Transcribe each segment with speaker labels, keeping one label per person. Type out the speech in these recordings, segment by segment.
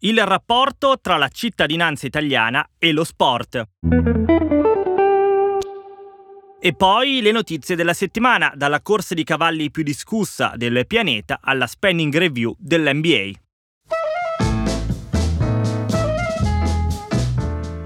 Speaker 1: Il rapporto tra la cittadinanza italiana e lo sport. E poi le notizie della settimana, dalla corsa di cavalli più discussa del pianeta alla spending review dell'NBA.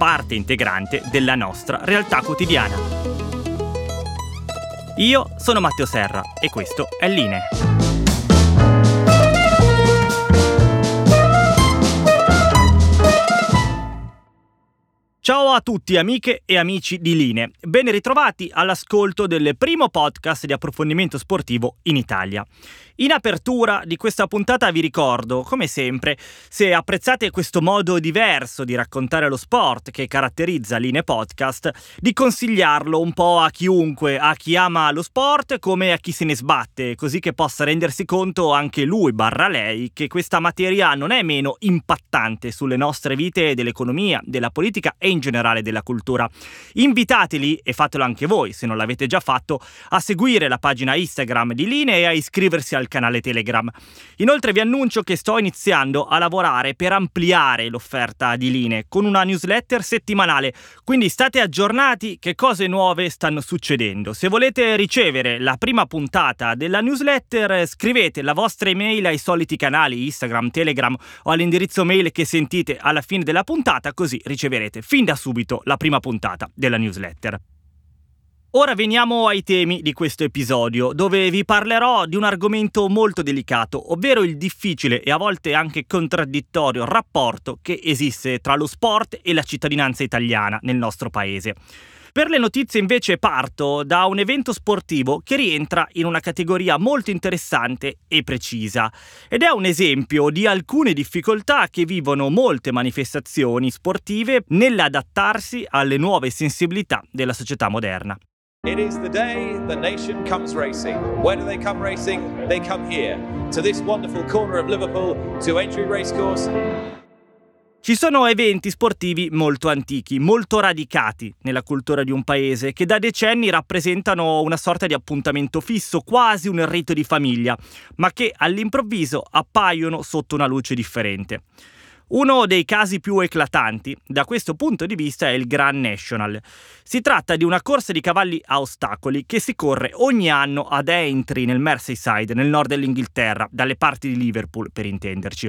Speaker 1: parte integrante della nostra realtà quotidiana. Io sono Matteo Serra e questo è Linee. Ciao a tutti amiche e amici di Line, ben ritrovati all'ascolto del primo podcast di approfondimento sportivo in Italia. In apertura di questa puntata vi ricordo, come sempre, se apprezzate questo modo diverso di raccontare lo sport che caratterizza Line Podcast, di consigliarlo un po' a chiunque, a chi ama lo sport come a chi se ne sbatte, così che possa rendersi conto anche lui barra lei che questa materia non è meno impattante sulle nostre vite dell'economia, della politica e in generale della cultura. Invitateli, e fatelo anche voi se non l'avete già fatto, a seguire la pagina Instagram di Line e a iscriversi al canale Telegram. Inoltre vi annuncio che sto iniziando a lavorare per ampliare l'offerta di Line con una newsletter settimanale, quindi state aggiornati che cose nuove stanno succedendo. Se volete ricevere la prima puntata della newsletter, scrivete la vostra email ai soliti canali Instagram, Telegram o all'indirizzo mail che sentite alla fine della puntata, così riceverete fin da subito la prima puntata della newsletter. Ora veniamo ai temi di questo episodio, dove vi parlerò di un argomento molto delicato, ovvero il difficile e a volte anche contraddittorio rapporto che esiste tra lo sport e la cittadinanza italiana nel nostro paese. Per le notizie invece parto da un evento sportivo che rientra in una categoria molto interessante e precisa ed è un esempio di alcune difficoltà che vivono molte manifestazioni sportive nell'adattarsi alle nuove sensibilità della società moderna.
Speaker 2: It is the day the nation comes racing. Where do they come racing? They come here, to this wonderful corner of Liverpool, to Entry Racecourse.
Speaker 1: Ci sono eventi sportivi molto antichi, molto radicati nella cultura di un paese, che da decenni rappresentano una sorta di appuntamento fisso, quasi un rito di famiglia, ma che all'improvviso appaiono sotto una luce differente. Uno dei casi più eclatanti da questo punto di vista è il Grand National. Si tratta di una corsa di cavalli a ostacoli che si corre ogni anno ad Aintree nel Merseyside, nel nord dell'Inghilterra, dalle parti di Liverpool per intenderci.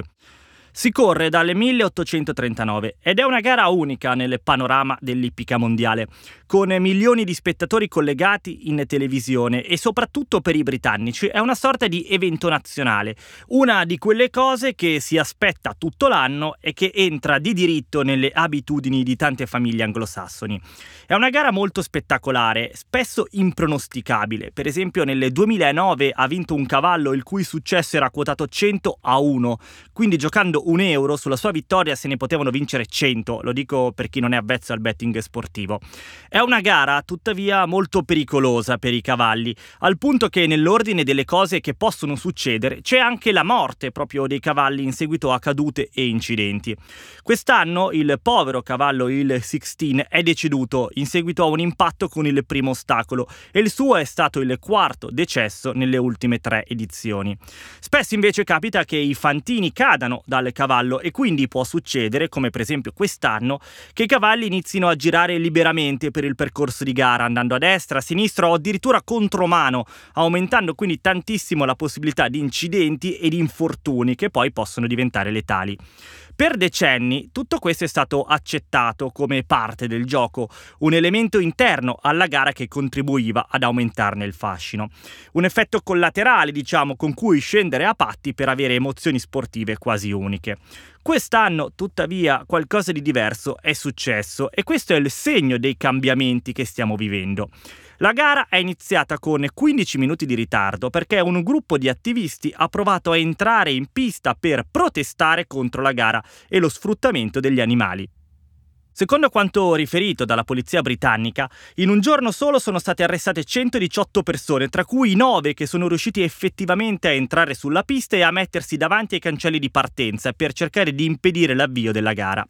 Speaker 1: Si corre dal 1839 ed è una gara unica nel panorama dell'ippica mondiale, con milioni di spettatori collegati in televisione e soprattutto per i britannici è una sorta di evento nazionale, una di quelle cose che si aspetta tutto l'anno e che entra di diritto nelle abitudini di tante famiglie anglosassoni. È una gara molto spettacolare, spesso impronosticabile. Per esempio nel 2009 ha vinto un cavallo il cui successo era quotato 100 a 1, quindi giocando un euro sulla sua vittoria se ne potevano vincere 100, lo dico per chi non è avvezzo al betting sportivo. È una gara tuttavia molto pericolosa per i cavalli, al punto che nell'ordine delle cose che possono succedere c'è anche la morte proprio dei cavalli in seguito a cadute e incidenti. Quest'anno il povero cavallo il 16 è deceduto in seguito a un impatto con il primo ostacolo e il suo è stato il quarto decesso nelle ultime tre edizioni. Spesso invece capita che i fantini cadano dal cavallo e quindi può succedere, come per esempio quest'anno, che i cavalli inizino a girare liberamente per il percorso di gara, andando a destra, a sinistra o addirittura contromano, aumentando quindi tantissimo la possibilità di incidenti e di infortuni che poi possono diventare letali. Per decenni tutto questo è stato accettato come parte del gioco, un elemento interno alla gara che contribuiva ad aumentarne il fascino. Un effetto collaterale, diciamo, con cui scendere a patti per avere emozioni sportive quasi uniche. Quest'anno, tuttavia, qualcosa di diverso è successo e questo è il segno dei cambiamenti che stiamo vivendo. La gara è iniziata con 15 minuti di ritardo perché un gruppo di attivisti ha provato a entrare in pista per protestare contro la gara e lo sfruttamento degli animali. Secondo quanto riferito dalla polizia britannica, in un giorno solo sono state arrestate 118 persone, tra cui 9 che sono riusciti effettivamente a entrare sulla pista e a mettersi davanti ai cancelli di partenza per cercare di impedire l'avvio della gara.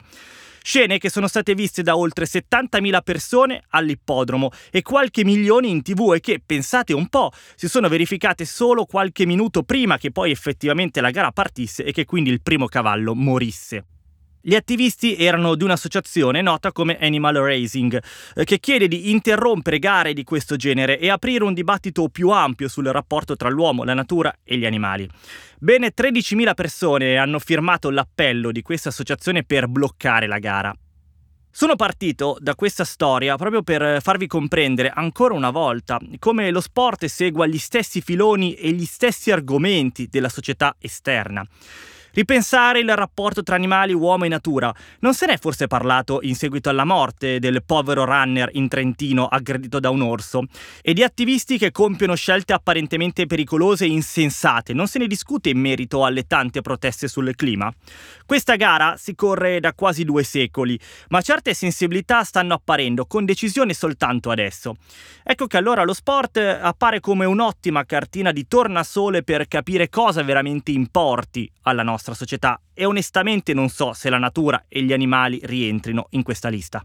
Speaker 1: Scene che sono state viste da oltre 70.000 persone all'ippodromo e qualche milione in tv e che, pensate un po', si sono verificate solo qualche minuto prima che poi effettivamente la gara partisse e che quindi il primo cavallo morisse. Gli attivisti erano di un'associazione nota come Animal Racing, eh, che chiede di interrompere gare di questo genere e aprire un dibattito più ampio sul rapporto tra l'uomo, la natura e gli animali. Bene 13.000 persone hanno firmato l'appello di questa associazione per bloccare la gara. Sono partito da questa storia proprio per farvi comprendere ancora una volta come lo sport segua gli stessi filoni e gli stessi argomenti della società esterna. Ripensare il rapporto tra animali, uomo e natura. Non se n'è forse parlato in seguito alla morte del povero runner in Trentino aggredito da un orso e di attivisti che compiono scelte apparentemente pericolose e insensate. Non se ne discute in merito alle tante proteste sul clima. Questa gara si corre da quasi due secoli, ma certe sensibilità stanno apparendo con decisione soltanto adesso. Ecco che allora lo sport appare come un'ottima cartina di tornasole per capire cosa veramente importi alla nostra nostra società e onestamente non so se la natura e gli animali rientrino in questa lista.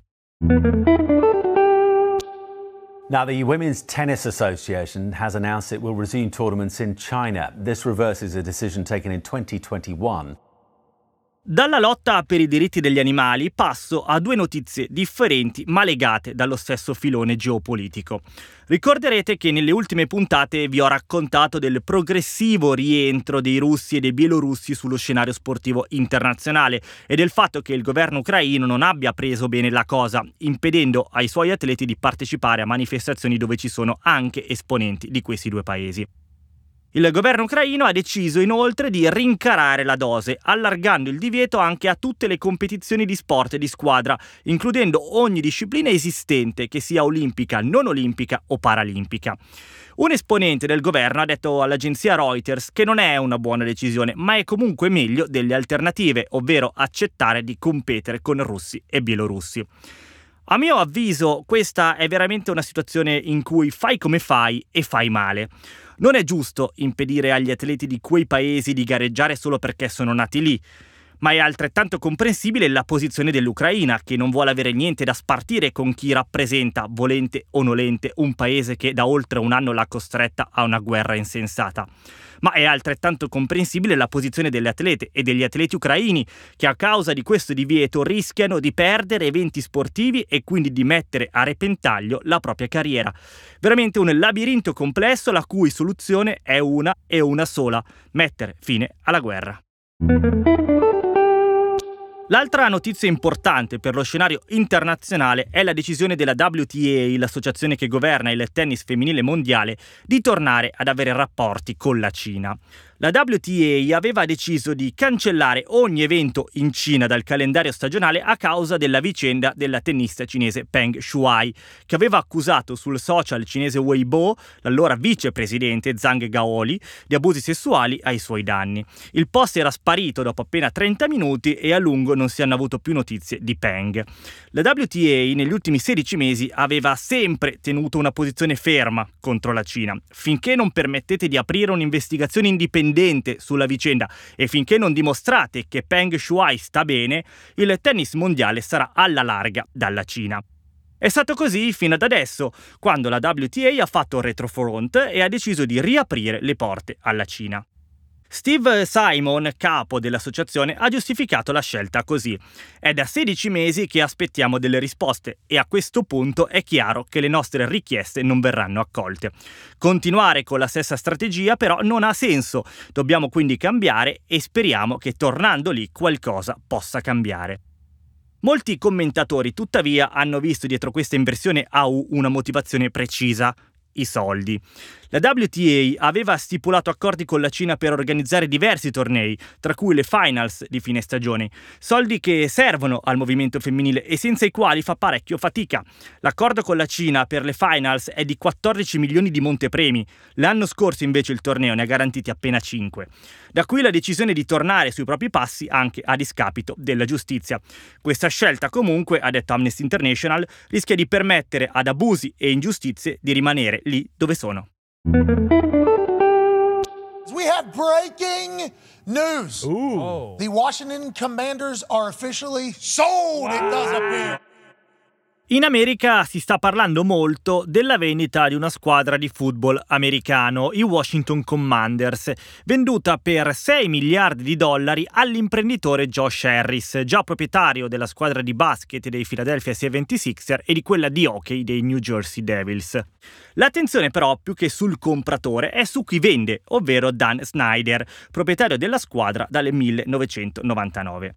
Speaker 3: Now, the Women's Tennis Association has announced it will resume tournaments in China. This reverses a decision taken in 2021
Speaker 1: dalla lotta per i diritti degli animali passo a due notizie differenti ma legate dallo stesso filone geopolitico. Ricorderete che nelle ultime puntate vi ho raccontato del progressivo rientro dei russi e dei bielorussi sullo scenario sportivo internazionale e del fatto che il governo ucraino non abbia preso bene la cosa, impedendo ai suoi atleti di partecipare a manifestazioni dove ci sono anche esponenti di questi due paesi. Il governo ucraino ha deciso inoltre di rincarare la dose, allargando il divieto anche a tutte le competizioni di sport di squadra, includendo ogni disciplina esistente, che sia olimpica, non olimpica o paralimpica. Un esponente del governo ha detto all'agenzia Reuters che non è una buona decisione, ma è comunque meglio delle alternative, ovvero accettare di competere con russi e bielorussi. A mio avviso questa è veramente una situazione in cui fai come fai e fai male. Non è giusto impedire agli atleti di quei paesi di gareggiare solo perché sono nati lì, ma è altrettanto comprensibile la posizione dell'Ucraina, che non vuole avere niente da spartire con chi rappresenta, volente o nolente, un paese che da oltre un anno l'ha costretta a una guerra insensata ma è altrettanto comprensibile la posizione delle atlete e degli atleti ucraini che a causa di questo divieto rischiano di perdere eventi sportivi e quindi di mettere a repentaglio la propria carriera. Veramente un labirinto complesso la cui soluzione è una e una sola, mettere fine alla guerra. L'altra notizia importante per lo scenario internazionale è la decisione della WTA, l'associazione che governa il tennis femminile mondiale, di tornare ad avere rapporti con la Cina. La WTA aveva deciso di cancellare ogni evento in Cina dal calendario stagionale a causa della vicenda della tennista cinese Peng Shuai, che aveva accusato sul social cinese Weibo l'allora vicepresidente Zhang Gaoli di abusi sessuali ai suoi danni. Il post era sparito dopo appena 30 minuti e a lungo non si hanno avuto più notizie di Peng. La WTA negli ultimi 16 mesi aveva sempre tenuto una posizione ferma contro la Cina, finché non permettete di aprire un'investigazione indipendente indipendente sulla vicenda e finché non dimostrate che Peng Shuai sta bene, il tennis mondiale sarà alla larga dalla Cina. È stato così fino ad adesso, quando la WTA ha fatto retrofront e ha deciso di riaprire le porte alla Cina. Steve Simon, capo dell'associazione, ha giustificato la scelta così. È da 16 mesi che aspettiamo delle risposte e a questo punto è chiaro che le nostre richieste non verranno accolte. Continuare con la stessa strategia però non ha senso, dobbiamo quindi cambiare e speriamo che tornando lì qualcosa possa cambiare. Molti commentatori tuttavia hanno visto dietro questa inversione AU una motivazione precisa, i soldi. La WTA aveva stipulato accordi con la Cina per organizzare diversi tornei, tra cui le finals di fine stagione, soldi che servono al movimento femminile e senza i quali fa parecchio fatica. L'accordo con la Cina per le finals è di 14 milioni di montepremi, l'anno scorso invece il torneo ne ha garantiti appena 5. Da qui la decisione di tornare sui propri passi anche a discapito della giustizia. Questa scelta comunque, ha detto Amnesty International, rischia di permettere ad abusi e ingiustizie di rimanere lì dove sono.
Speaker 4: We have breaking news.
Speaker 1: Ooh.
Speaker 4: The Washington Commanders are officially sold, it does appear.
Speaker 1: In America si sta parlando molto della vendita di una squadra di football americano, i Washington Commanders, venduta per 6 miliardi di dollari all'imprenditore Josh Harris, già proprietario della squadra di basket dei Philadelphia 76er e di quella di hockey dei New Jersey Devils. L'attenzione però più che sul compratore è su chi vende, ovvero Dan Snyder, proprietario della squadra dal 1999.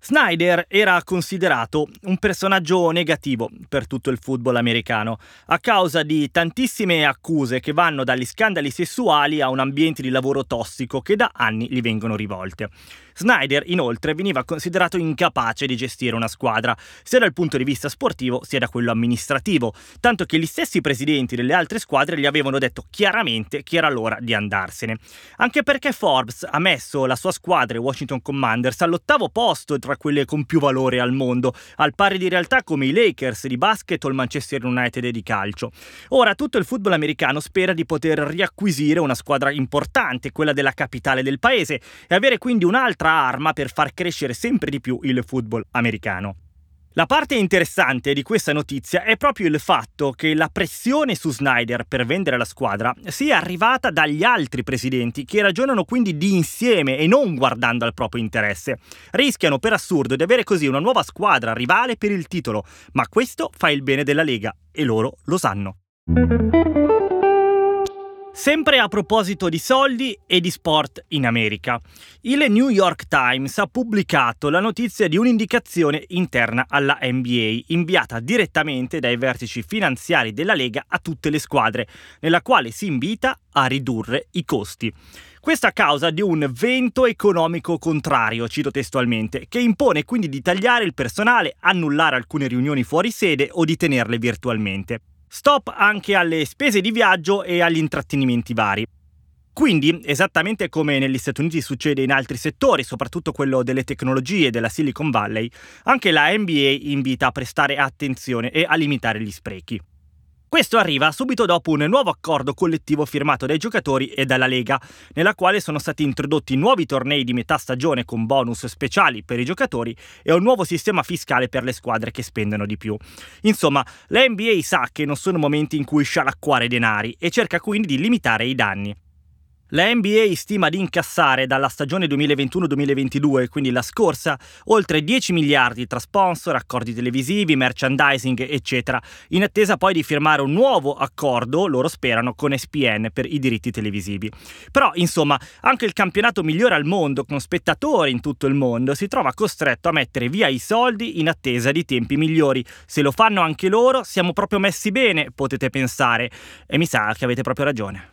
Speaker 1: Snyder era considerato un personaggio negativo per tutto il football americano, a causa di tantissime accuse che vanno dagli scandali sessuali a un ambiente di lavoro tossico che da anni gli vengono rivolte. Snyder, inoltre, veniva considerato incapace di gestire una squadra, sia dal punto di vista sportivo sia da quello amministrativo, tanto che gli stessi presidenti delle altre squadre gli avevano detto chiaramente che era l'ora di andarsene. Anche perché Forbes ha messo la sua squadra, i Washington Commanders, all'ottavo posto tra quelle con più valore al mondo, al pari di realtà come i Lakers di basket o il Manchester United di calcio. Ora tutto il football americano spera di poter riacquisire una squadra importante, quella della capitale del paese, e avere quindi un'altra arma per far crescere sempre di più il football americano. La parte interessante di questa notizia è proprio il fatto che la pressione su Snyder per vendere la squadra sia arrivata dagli altri presidenti che ragionano quindi di insieme e non guardando al proprio interesse. Rischiano per assurdo di avere così una nuova squadra rivale per il titolo, ma questo fa il bene della Lega e loro lo sanno. Sempre a proposito di soldi e di sport in America, il New York Times ha pubblicato la notizia di un'indicazione interna alla NBA inviata direttamente dai vertici finanziari della Lega a tutte le squadre, nella quale si invita a ridurre i costi. Questo a causa di un vento economico contrario, cito testualmente, che impone quindi di tagliare il personale, annullare alcune riunioni fuori sede o di tenerle virtualmente. Stop anche alle spese di viaggio e agli intrattenimenti vari. Quindi, esattamente come negli Stati Uniti succede in altri settori, soprattutto quello delle tecnologie della Silicon Valley, anche la NBA invita a prestare attenzione e a limitare gli sprechi. Questo arriva subito dopo un nuovo accordo collettivo firmato dai giocatori e dalla Lega, nella quale sono stati introdotti nuovi tornei di metà stagione con bonus speciali per i giocatori e un nuovo sistema fiscale per le squadre che spendono di più. Insomma, la NBA sa che non sono momenti in cui scialacquare denari e cerca quindi di limitare i danni. La NBA stima di incassare dalla stagione 2021-2022, quindi la scorsa, oltre 10 miliardi tra sponsor, accordi televisivi, merchandising, eccetera, in attesa poi di firmare un nuovo accordo, loro sperano, con SPN per i diritti televisivi. Però, insomma, anche il campionato migliore al mondo, con spettatori in tutto il mondo, si trova costretto a mettere via i soldi in attesa di tempi migliori. Se lo fanno anche loro, siamo proprio messi bene, potete pensare. E mi sa che avete proprio ragione.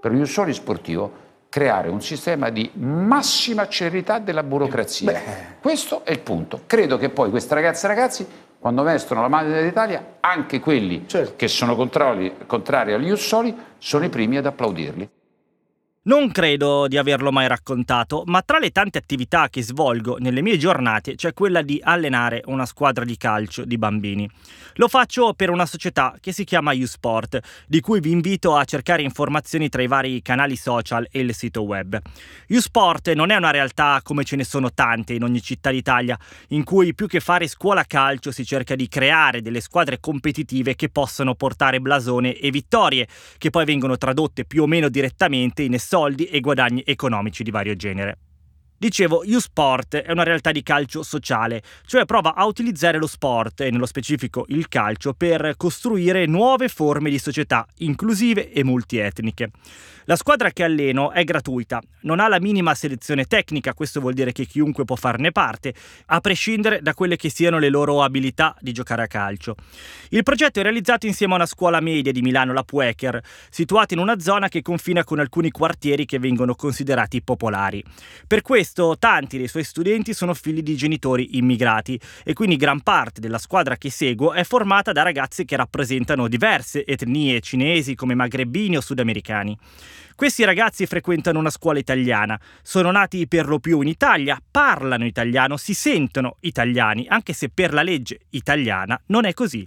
Speaker 5: Per un solo sportivo creare un sistema di massima celerità della burocrazia. Questo è il punto. Credo che poi queste ragazze e ragazzi quando vestono la maglia dell'Italia, anche quelli
Speaker 4: Certo.
Speaker 5: che sono contrari, contrari agli Ussoli sono i primi ad applaudirli.
Speaker 1: Non credo di averlo mai raccontato, ma tra le tante attività che svolgo nelle mie giornate c'è quella di allenare una squadra di calcio di bambini. Lo faccio per una società che si chiama U-Sport, di cui vi invito a cercare informazioni tra i vari canali social e il sito web. U-Sport non è una realtà come ce ne sono tante in ogni città d'Italia, in cui più che fare scuola calcio si cerca di creare delle squadre competitive che possano portare blasone e vittorie, che poi vengono tradotte più o meno direttamente in soldi e guadagni economici di vario genere. Dicevo, U-Sport è una realtà di calcio sociale, cioè prova a utilizzare lo sport, e nello specifico il calcio, per costruire nuove forme di società inclusive e multietniche. La squadra che alleno è gratuita, non ha la minima selezione tecnica, questo vuol dire che chiunque può farne parte, a prescindere da quelle che siano le loro abilità di giocare a calcio. Il progetto è realizzato insieme a una scuola media di Milano, la Puecher, situata in una zona che confina con alcuni quartieri che vengono considerati popolari. Per questo tanti dei suoi studenti sono figli di genitori immigrati e quindi gran parte della squadra che seguo è formata da ragazzi che rappresentano diverse etnie cinesi come magrebini o sudamericani. Questi ragazzi frequentano una scuola italiana, sono nati per lo più in Italia, parlano italiano, si sentono italiani, anche se per la legge italiana non è così.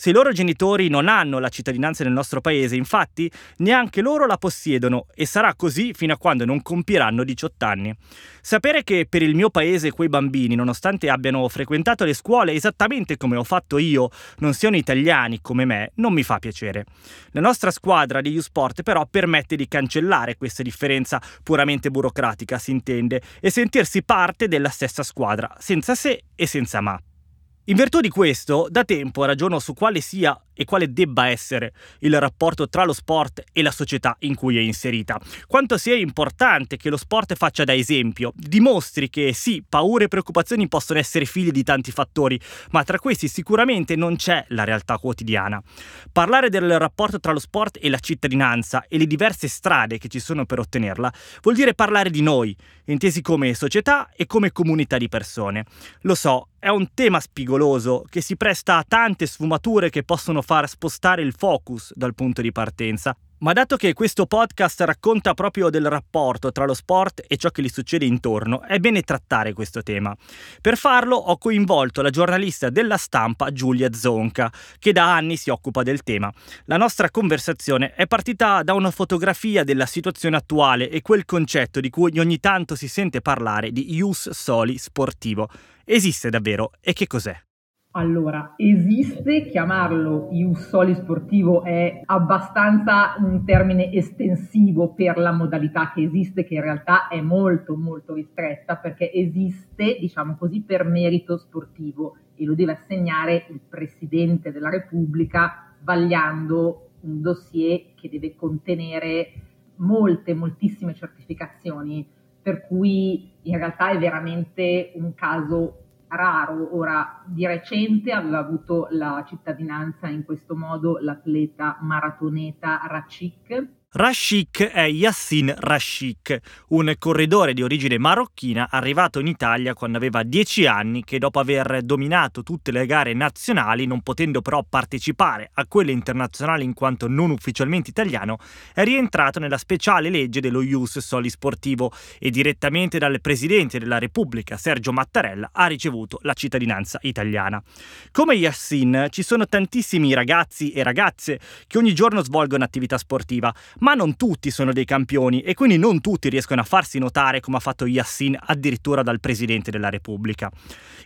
Speaker 1: Se i loro genitori non hanno la cittadinanza nel nostro paese, infatti, neanche loro la possiedono e sarà così fino a quando non compiranno 18 anni. Sapere che per il mio paese quei bambini, nonostante abbiano frequentato le scuole esattamente come ho fatto io, non siano italiani come me, non mi fa piacere. La nostra squadra di U-Sport però permette di cancellare questa differenza puramente burocratica, si intende, e sentirsi parte della stessa squadra, senza se e senza ma. In virtù di questo, da tempo ragiono su quale sia e quale debba essere il rapporto tra lo sport e la società in cui è inserita. Quanto sia importante che lo sport faccia da esempio, dimostri che sì, paure e preoccupazioni possono essere figlie di tanti fattori, ma tra questi sicuramente non c'è la realtà quotidiana. Parlare del rapporto tra lo sport e la cittadinanza e le diverse strade che ci sono per ottenerla vuol dire parlare di noi, intesi come società e come comunità di persone. Lo so, è un tema spigoloso che si presta a tante sfumature che possono far spostare il focus dal punto di partenza. Ma dato che questo podcast racconta proprio del rapporto tra lo sport e ciò che gli succede intorno, è bene trattare questo tema. Per farlo ho coinvolto la giornalista della stampa Giulia Zonca, che da anni si occupa del tema. La nostra conversazione è partita da una fotografia della situazione attuale e quel concetto di cui ogni tanto si sente parlare di ius soli sportivo. Esiste davvero e che cos'è?
Speaker 6: Allora, esiste, chiamarlo ius soli sportivo è abbastanza un termine estensivo per la modalità che esiste, che in realtà è molto molto ristretta perché esiste, diciamo così, per merito sportivo e lo deve assegnare il Presidente della Repubblica vagliando un dossier che deve contenere molte, moltissime certificazioni, per cui in realtà è veramente un caso raro. Ora, di recente aveva avuto la cittadinanza in questo modo l'atleta maratoneta Rachik.
Speaker 1: Rashik è Yassin Rashik, un corridore di origine marocchina arrivato in Italia quando aveva 10 anni che dopo aver dominato tutte le gare nazionali, non potendo però partecipare a quelle internazionali in quanto non ufficialmente italiano, è rientrato nella speciale legge dello Ius Soli Sportivo e direttamente dal Presidente della Repubblica Sergio Mattarella ha ricevuto la cittadinanza italiana. Come Yassin ci sono tantissimi ragazzi e ragazze che ogni giorno svolgono attività sportiva, ma non tutti sono dei campioni e quindi non tutti riescono a farsi notare come ha fatto Yassin addirittura dal Presidente della Repubblica.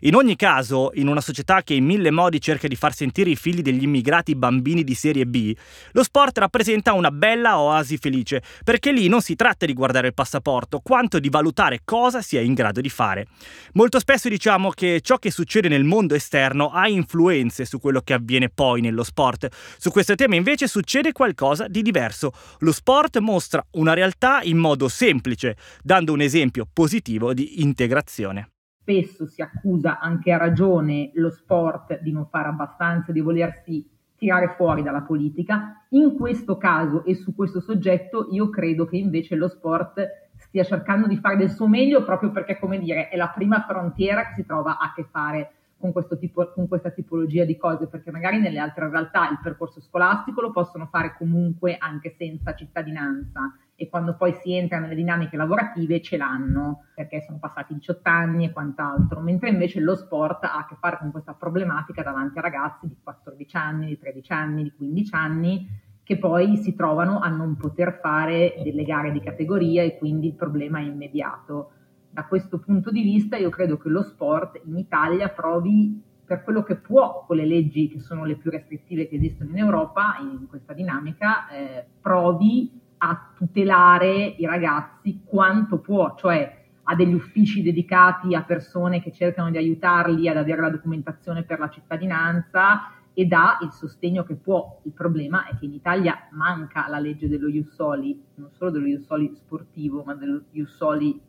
Speaker 1: In ogni caso, in una società che in mille modi cerca di far sentire i figli degli immigrati bambini di serie B, lo sport rappresenta una bella oasi felice, perché lì non si tratta di guardare il passaporto, quanto di valutare cosa si è in grado di fare. Molto spesso diciamo che ciò che succede nel mondo esterno ha influenze su quello che avviene poi nello sport. Su questo tema invece succede qualcosa di diverso. Lo sport mostra una realtà in modo semplice, dando un esempio positivo di integrazione.
Speaker 6: Spesso si accusa anche a ragione lo sport di non fare abbastanza, di volersi tirare fuori dalla politica. In questo caso e su questo soggetto io credo che invece lo sport stia cercando di fare del suo meglio proprio perché, come dire, è la prima frontiera che si trova a che fare con, tipo, con, questa tipologia di cose, perché magari nelle altre realtà il percorso scolastico lo possono fare comunque anche senza cittadinanza e quando poi si entra nelle dinamiche lavorative ce l'hanno perché sono passati 18 anni e quant'altro, mentre invece lo sport ha a che fare con questa problematica davanti a ragazzi di 14 anni, di 13 anni, di 15 anni che poi si trovano a non poter fare delle gare di categoria e quindi il problema è immediato. Da questo punto di vista io credo che lo sport in Italia provi per quello che può con le leggi che sono le più restrittive che esistono in Europa in questa dinamica, eh, provi a tutelare i ragazzi quanto può, cioè ha degli uffici dedicati a persone che cercano di aiutarli ad avere la documentazione per la cittadinanza e dà il sostegno che può. Il problema è che in Italia manca la legge dello Jussoli, non solo dello Jussoli sportivo, ma dello Jussoli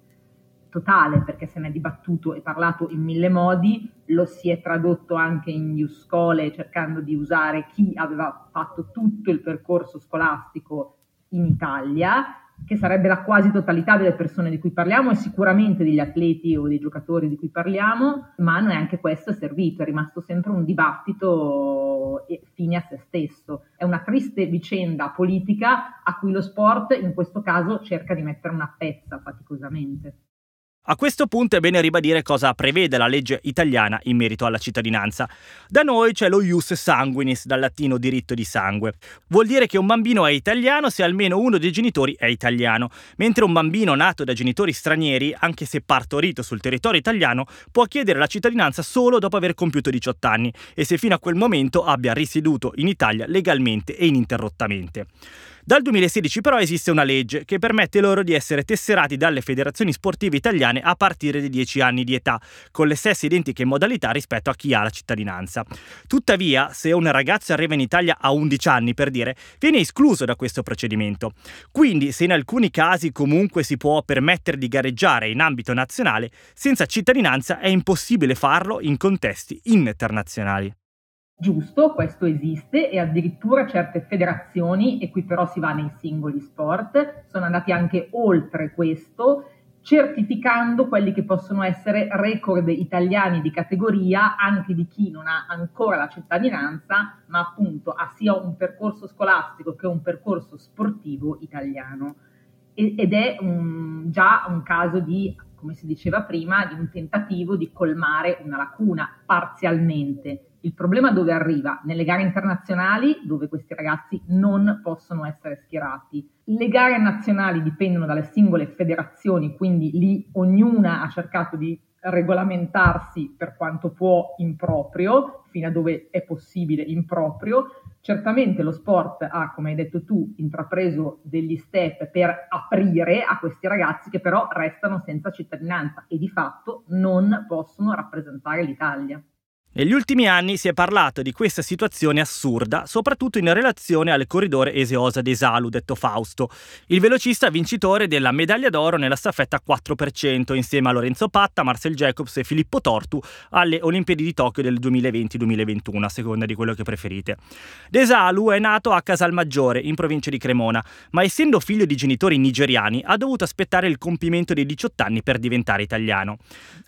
Speaker 6: totale, perché se ne è dibattuto e parlato in mille modi, lo si è tradotto anche in Jusscole cercando di usare chi aveva fatto tutto il percorso scolastico in Italia che sarebbe la quasi totalità delle persone di cui parliamo e sicuramente degli atleti o dei giocatori di cui parliamo, ma neanche questo è servito, è rimasto sempre un dibattito fine a se stesso. È una triste vicenda politica a cui lo sport in questo caso cerca di mettere una pezza faticosamente.
Speaker 1: A questo punto è bene ribadire cosa prevede la legge italiana in merito alla cittadinanza. Da noi c'è lo ius sanguinis, dal latino diritto di sangue. Vuol dire che un bambino è italiano se almeno uno dei genitori è italiano, mentre un bambino nato da genitori stranieri, anche se partorito sul territorio italiano, può chiedere la cittadinanza solo dopo aver compiuto 18 anni e se fino a quel momento abbia risieduto in Italia legalmente e ininterrottamente. Dal 2016 però esiste una legge che permette loro di essere tesserati dalle federazioni sportive italiane a partire dai 10 anni di età, con le stesse identiche modalità rispetto a chi ha la cittadinanza. Tuttavia, se un ragazzo arriva in Italia a 11 anni, per dire, viene escluso da questo procedimento. Quindi, se in alcuni casi comunque si può permettere di gareggiare in ambito nazionale, senza cittadinanza è impossibile farlo in contesti internazionali.
Speaker 6: Giusto, questo esiste e addirittura certe federazioni, e qui però si va nei singoli sport, sono andati anche oltre questo, certificando quelli che possono essere record italiani di categoria anche di chi non ha ancora la cittadinanza, ma appunto ha sia un percorso scolastico che un percorso sportivo italiano. Ed è un, già un caso di, come si diceva prima, di un tentativo di colmare una lacuna parzialmente il problema dove arriva? Nelle gare internazionali dove questi ragazzi non possono essere schierati. Le gare nazionali dipendono dalle singole federazioni, quindi lì ognuna ha cercato di regolamentarsi per quanto può in proprio, fino a dove è possibile in proprio. Certamente lo sport ha, come hai detto tu, intrapreso degli step per aprire a questi ragazzi che però restano senza cittadinanza e di fatto non possono rappresentare l'Italia.
Speaker 1: Negli ultimi anni si è parlato di questa situazione assurda, soprattutto in relazione al corridore Eseosa Desalu, detto Fausto, il velocista vincitore della medaglia d'oro nella staffetta 4% insieme a Lorenzo Patta, Marcel Jacobs e Filippo Tortu alle Olimpiadi di Tokyo del 2020-2021, a seconda di quello che preferite. Desalu è nato a Casalmaggiore, in provincia di Cremona, ma essendo figlio di genitori nigeriani ha dovuto aspettare il compimento dei 18 anni per diventare italiano.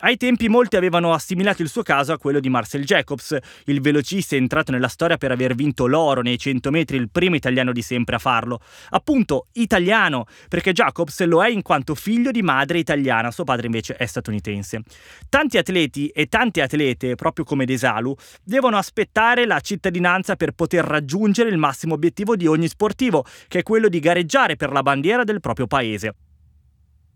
Speaker 1: Ai tempi molti avevano assimilato il suo caso a quello di Marcel Russell Jacobs, il velocista è entrato nella storia per aver vinto l'oro nei 100 metri, il primo italiano di sempre a farlo. Appunto, italiano, perché Jacobs lo è in quanto figlio di madre italiana, suo padre invece è statunitense. Tanti atleti e tante atlete, proprio come Desalu, devono aspettare la cittadinanza per poter raggiungere il massimo obiettivo di ogni sportivo, che è quello di gareggiare per la bandiera del proprio paese.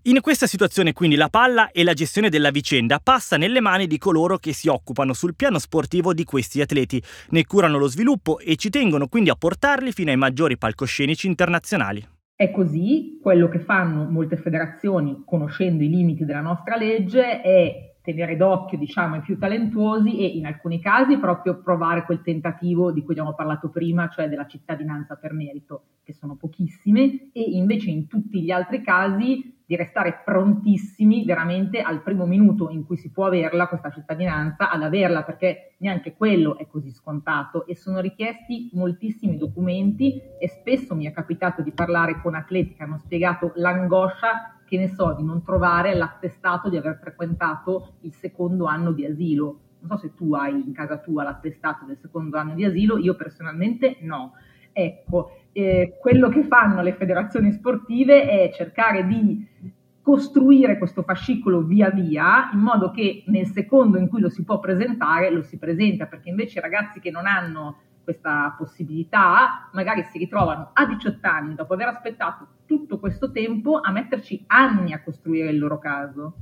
Speaker 1: In questa situazione quindi la palla e la gestione della vicenda passa nelle mani di coloro che si occupano sul piano sportivo di questi atleti, ne curano lo sviluppo e ci tengono quindi a portarli fino ai maggiori palcoscenici internazionali.
Speaker 6: È così, quello che fanno molte federazioni, conoscendo i limiti della nostra legge, è tenere d'occhio diciamo, i più talentuosi e in alcuni casi proprio provare quel tentativo di cui abbiamo parlato prima, cioè della cittadinanza per merito, che sono pochissime, e invece in tutti gli altri casi di restare prontissimi veramente al primo minuto in cui si può averla questa cittadinanza, ad averla perché neanche quello è così scontato e sono richiesti moltissimi documenti e spesso mi è capitato di parlare con atleti che hanno spiegato l'angoscia che ne so di non trovare l'attestato di aver frequentato il secondo anno di asilo Non so se tu hai in casa tua l'attestato del secondo anno di asilo, io personalmente no. Ecco, eh, quello che fanno le federazioni sportive è cercare di costruire questo fascicolo via via in modo che nel secondo in cui lo si può presentare lo si presenta, perché invece i ragazzi che non hanno questa possibilità magari si ritrovano a 18 anni, dopo aver aspettato tutto questo tempo, a metterci anni a costruire il loro caso.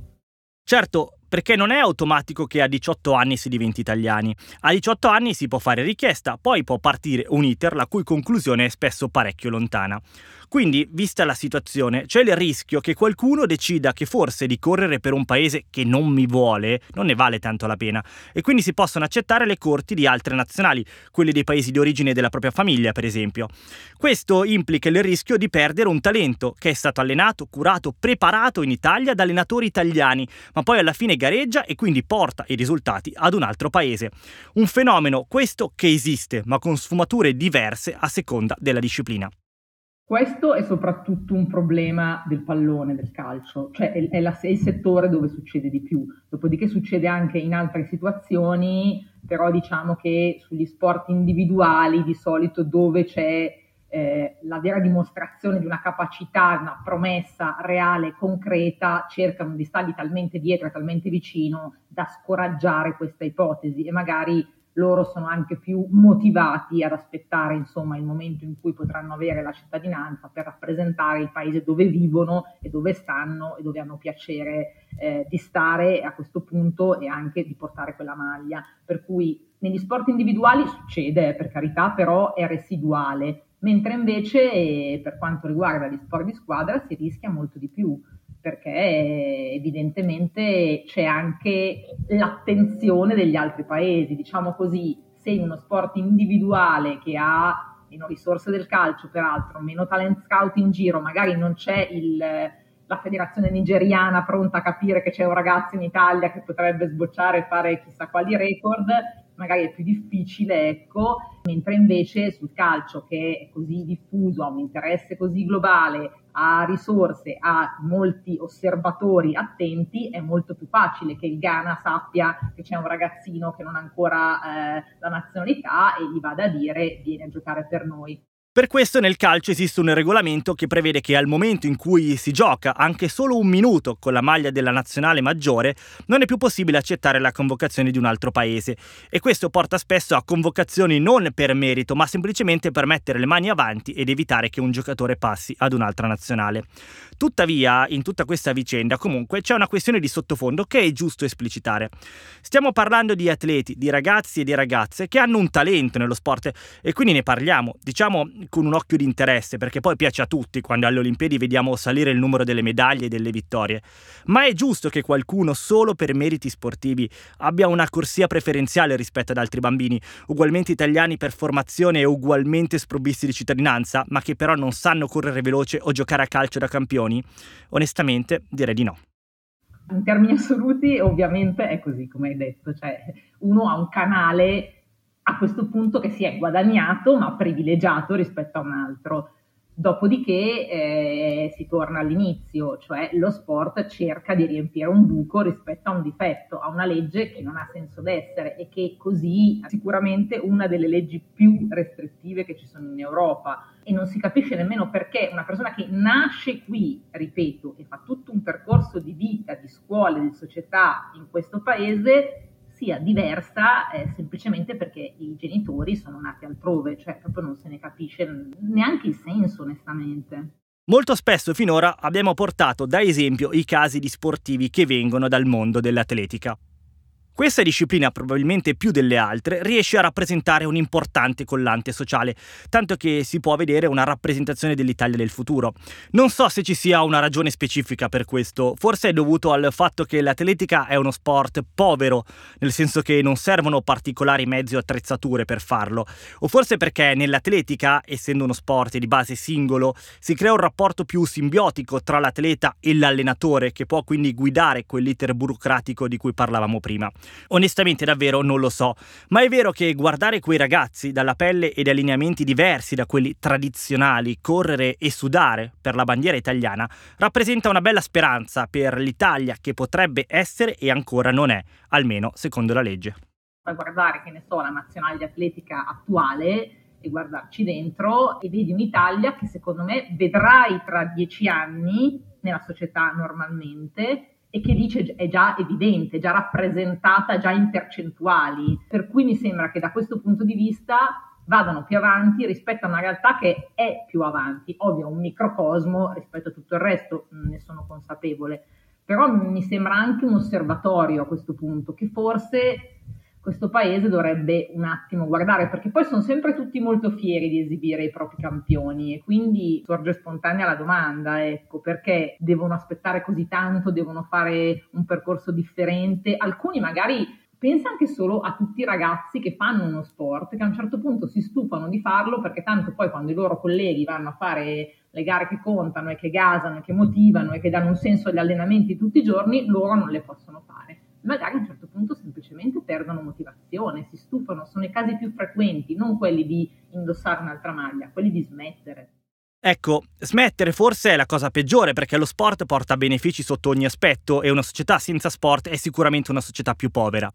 Speaker 1: Certo, perché non è automatico che a 18 anni si diventi italiani. A 18 anni si può fare richiesta, poi può partire un iter la cui conclusione è spesso parecchio lontana. Quindi, vista la situazione, c'è il rischio che qualcuno decida che forse di correre per un paese che non mi vuole non ne vale tanto la pena e quindi si possono accettare le corti di altre nazionali, quelle dei paesi di origine della propria famiglia, per esempio. Questo implica il rischio di perdere un talento che è stato allenato, curato, preparato in Italia da allenatori italiani, ma poi alla fine gareggia e quindi porta i risultati ad un altro paese. Un fenomeno questo che esiste, ma con sfumature diverse a seconda della disciplina.
Speaker 6: Questo è soprattutto un problema del pallone, del calcio, cioè è, è, la, è, il settore dove succede di più. Dopodiché succede anche in altre situazioni, però diciamo che sugli sport individuali di solito dove c'è eh, la vera dimostrazione di una capacità, una promessa reale, concreta, cercano di stargli talmente dietro e talmente vicino da scoraggiare questa ipotesi e magari loro sono anche più motivati ad aspettare insomma, il momento in cui potranno avere la cittadinanza per rappresentare il paese dove vivono e dove stanno e dove hanno piacere eh, di stare a questo punto e anche di portare quella maglia. Per cui negli sport individuali succede, per carità, però è residuale, mentre invece eh, per quanto riguarda gli sport di squadra si rischia molto di più perché evidentemente c'è anche l'attenzione degli altri paesi, diciamo così, se in uno sport individuale che ha meno risorse del calcio, peraltro, meno talent scout in giro, magari non c'è il, la federazione nigeriana pronta a capire che c'è un ragazzo in Italia che potrebbe sbocciare e fare chissà quali record, magari è più difficile, ecco, mentre invece sul calcio che è così diffuso, ha un interesse così globale, ha risorse, ha molti osservatori attenti, è molto più facile che il Ghana sappia che c'è un ragazzino che non ha ancora eh, la nazionalità e gli vada a dire vieni a giocare per noi.
Speaker 1: Per questo nel calcio esiste un regolamento che prevede che al momento in cui si gioca anche solo un minuto con la maglia della nazionale maggiore, non è più possibile accettare la convocazione di un altro paese. E questo porta spesso a convocazioni non per merito, ma semplicemente per mettere le mani avanti ed evitare che un giocatore passi ad un'altra nazionale. Tuttavia, in tutta questa vicenda, comunque, c'è una questione di sottofondo che è giusto esplicitare. Stiamo parlando di atleti, di ragazzi e di ragazze che hanno un talento nello sport e quindi ne parliamo, diciamo, con un occhio di interesse, perché poi piace a tutti quando alle Olimpiadi vediamo salire il numero delle medaglie e delle vittorie. Ma è giusto che qualcuno, solo per meriti sportivi, abbia una corsia preferenziale rispetto ad altri bambini, ugualmente italiani per formazione e ugualmente sprovvisti di cittadinanza, ma che però non sanno correre veloce o giocare a calcio da campioni? Onestamente direi di no.
Speaker 6: In termini assoluti ovviamente è così come hai detto, cioè uno ha un canale a questo punto che si è guadagnato ma privilegiato rispetto a un altro. Dopodiché eh, si torna all'inizio, cioè lo sport cerca di riempire un buco rispetto a un difetto, a una legge che non ha senso d'essere e che così è sicuramente una delle leggi più restrittive che ci sono in Europa e non si capisce nemmeno perché una persona che nasce qui, ripeto, e fa tutto un percorso di vita, di scuole, di società in questo paese, sia diversa eh, semplicemente perché i genitori sono nati altrove, cioè proprio non se ne capisce neanche il senso onestamente.
Speaker 1: Molto spesso finora abbiamo portato da esempio i casi di sportivi che vengono dal mondo dell'atletica. Questa disciplina, probabilmente più delle altre, riesce a rappresentare un importante collante sociale, tanto che si può vedere una rappresentazione dell'Italia del futuro. Non so se ci sia una ragione specifica per questo, forse è dovuto al fatto che l'atletica è uno sport povero, nel senso che non servono particolari mezzi o attrezzature per farlo, o forse perché nell'atletica, essendo uno sport di base singolo, si crea un rapporto più simbiotico tra l'atleta e l'allenatore, che può quindi guidare quell'iter burocratico di cui parlavamo prima. Onestamente davvero non lo so, ma è vero che guardare quei ragazzi dalla pelle e da allineamenti diversi da quelli tradizionali, correre e sudare per la bandiera italiana, rappresenta una bella speranza per l'Italia che potrebbe essere e ancora non è, almeno secondo la legge.
Speaker 6: Puoi guardare, che ne so, la nazionale di atletica attuale e guardarci dentro e vedi un'Italia che secondo me vedrai tra dieci anni nella società normalmente e che lì è già evidente, già rappresentata, già in percentuali. Per cui mi sembra che da questo punto di vista vadano più avanti rispetto a una realtà che è più avanti. Ovvio, un microcosmo rispetto a tutto il resto, ne sono consapevole. Però mi sembra anche un osservatorio a questo punto, che forse questo paese dovrebbe un attimo guardare, perché poi sono sempre tutti molto fieri di esibire i propri campioni e quindi sorge spontanea la domanda, ecco, perché devono aspettare così tanto, devono fare un percorso differente, alcuni magari pensa anche solo a tutti i ragazzi che fanno uno sport, che a un certo punto si stufano di farlo perché tanto poi quando i loro colleghi vanno a fare le gare che contano e che gasano e che motivano e che danno un senso agli allenamenti tutti i giorni, loro non le possono fare magari a un certo punto semplicemente perdono motivazione, si stufano, sono i casi più frequenti, non quelli di indossare un'altra maglia, quelli di smettere.
Speaker 1: Ecco, smettere forse è la cosa peggiore perché lo sport porta benefici sotto ogni aspetto e una società senza sport è sicuramente una società più povera.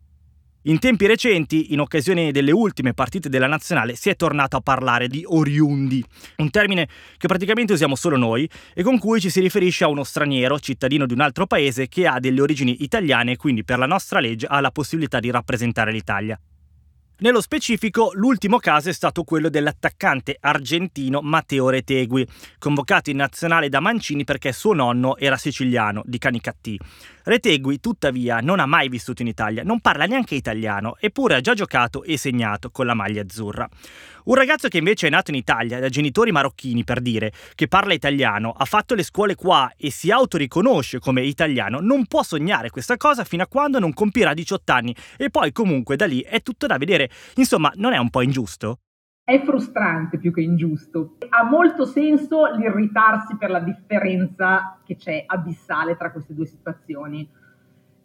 Speaker 1: In tempi recenti, in occasione delle ultime partite della nazionale, si è tornato a parlare di oriundi, un termine che praticamente usiamo solo noi e con cui ci si riferisce a uno straniero, cittadino di un altro paese, che ha delle origini italiane e quindi per la nostra legge ha la possibilità di rappresentare l'Italia. Nello specifico, l'ultimo caso è stato quello dell'attaccante argentino Matteo Retegui, convocato in nazionale da Mancini perché suo nonno era siciliano, di Canicattì. Retegui, tuttavia, non ha mai vissuto in Italia, non parla neanche italiano, eppure ha già giocato e segnato con la maglia azzurra. Un ragazzo che invece è nato in Italia da genitori marocchini, per dire, che parla italiano, ha fatto le scuole qua e si autoriconosce come italiano, non può sognare questa cosa fino a quando non compirà 18 anni e poi comunque da lì è tutto da vedere. Insomma, non è un po' ingiusto?
Speaker 6: È frustrante più che ingiusto. Ha molto senso l'irritarsi per la differenza che c'è abissale tra queste due situazioni.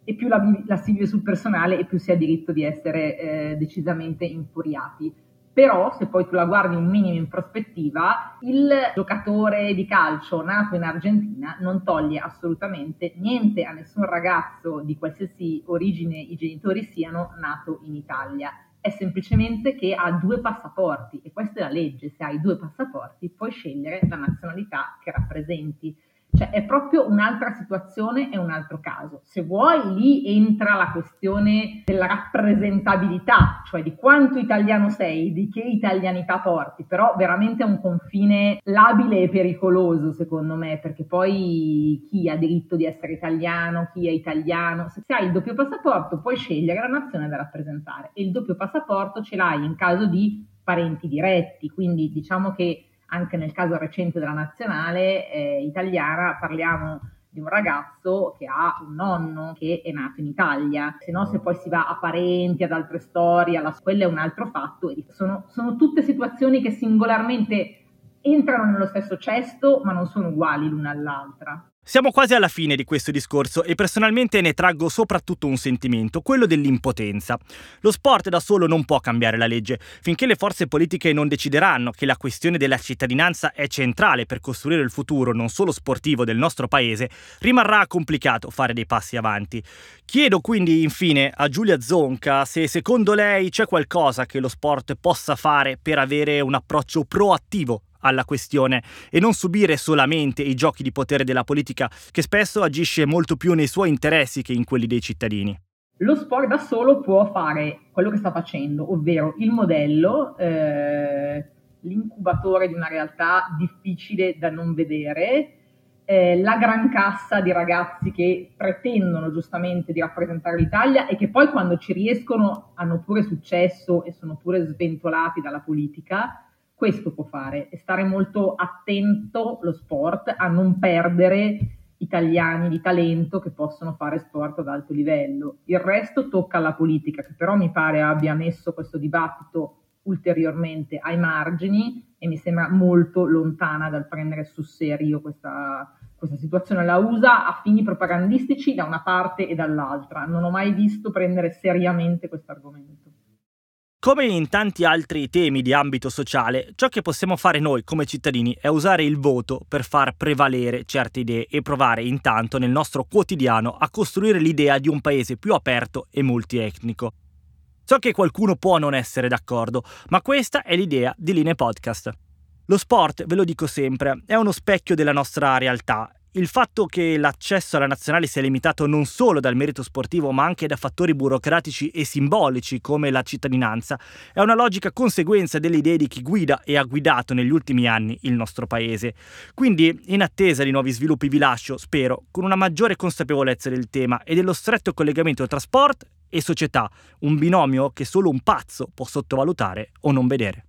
Speaker 6: E più la, la si vive sul personale e più si ha diritto di essere eh, decisamente infuriati. Però, se poi tu la guardi un minimo in prospettiva, il giocatore di calcio nato in Argentina non toglie assolutamente niente a nessun ragazzo di qualsiasi origine i genitori siano nato in Italia è semplicemente che ha due passaporti e questa è la legge, se hai due passaporti puoi scegliere la nazionalità che rappresenti. Cioè è proprio un'altra situazione e un altro caso. Se vuoi, lì entra la questione della rappresentabilità, cioè di quanto italiano sei, di che italianità porti, però veramente è un confine labile e pericoloso secondo me, perché poi chi ha diritto di essere italiano, chi è italiano, se hai il doppio passaporto puoi scegliere la nazione da rappresentare e il doppio passaporto ce l'hai in caso di parenti diretti, quindi diciamo che anche nel caso recente della nazionale eh, italiana parliamo di un ragazzo che ha un nonno che è nato in Italia, se no se poi si va a parenti, ad altre storie, alla, quello è un altro fatto. Sono, sono tutte situazioni che singolarmente entrano nello stesso cesto ma non sono uguali l'una all'altra.
Speaker 1: Siamo quasi alla fine di questo discorso e personalmente ne traggo soprattutto un sentimento, quello dell'impotenza. Lo sport da solo non può cambiare la legge, finché le forze politiche non decideranno che la questione della cittadinanza è centrale per costruire il futuro non solo sportivo del nostro paese, rimarrà complicato fare dei passi avanti. Chiedo quindi infine a Giulia Zonca se secondo lei c'è qualcosa che lo sport possa fare per avere un approccio proattivo alla questione e non subire solamente i giochi di potere della politica che spesso agisce molto più nei suoi interessi che in quelli dei cittadini.
Speaker 6: Lo sport da solo può fare quello che sta facendo, ovvero il modello, eh, l'incubatore di una realtà difficile da non vedere, eh, la gran cassa di ragazzi che pretendono giustamente di rappresentare l'Italia e che poi quando ci riescono hanno pure successo e sono pure sventolati dalla politica questo può fare, è stare molto attento lo sport a non perdere italiani di talento che possono fare sport ad alto livello. Il resto tocca alla politica, che però mi pare abbia messo questo dibattito ulteriormente ai margini e mi sembra molto lontana dal prendere sul serio questa, questa situazione. La usa a fini propagandistici da una parte e dall'altra. Non ho mai visto prendere seriamente questo argomento.
Speaker 1: Come in tanti altri temi di ambito sociale, ciò che possiamo fare noi come cittadini è usare il voto per far prevalere certe idee e provare intanto nel nostro quotidiano a costruire l'idea di un paese più aperto e multietnico. So che qualcuno può non essere d'accordo, ma questa è l'idea di Linee Podcast. Lo sport, ve lo dico sempre, è uno specchio della nostra realtà il fatto che l'accesso alla nazionale sia limitato non solo dal merito sportivo ma anche da fattori burocratici e simbolici come la cittadinanza è una logica conseguenza delle idee di chi guida e ha guidato negli ultimi anni il nostro paese. Quindi, in attesa di nuovi sviluppi vi lascio, spero, con una maggiore consapevolezza del tema e dello stretto collegamento tra sport e società, un binomio che solo un pazzo può sottovalutare o non vedere.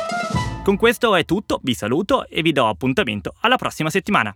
Speaker 1: Con questo è tutto, vi saluto e vi do appuntamento alla prossima settimana.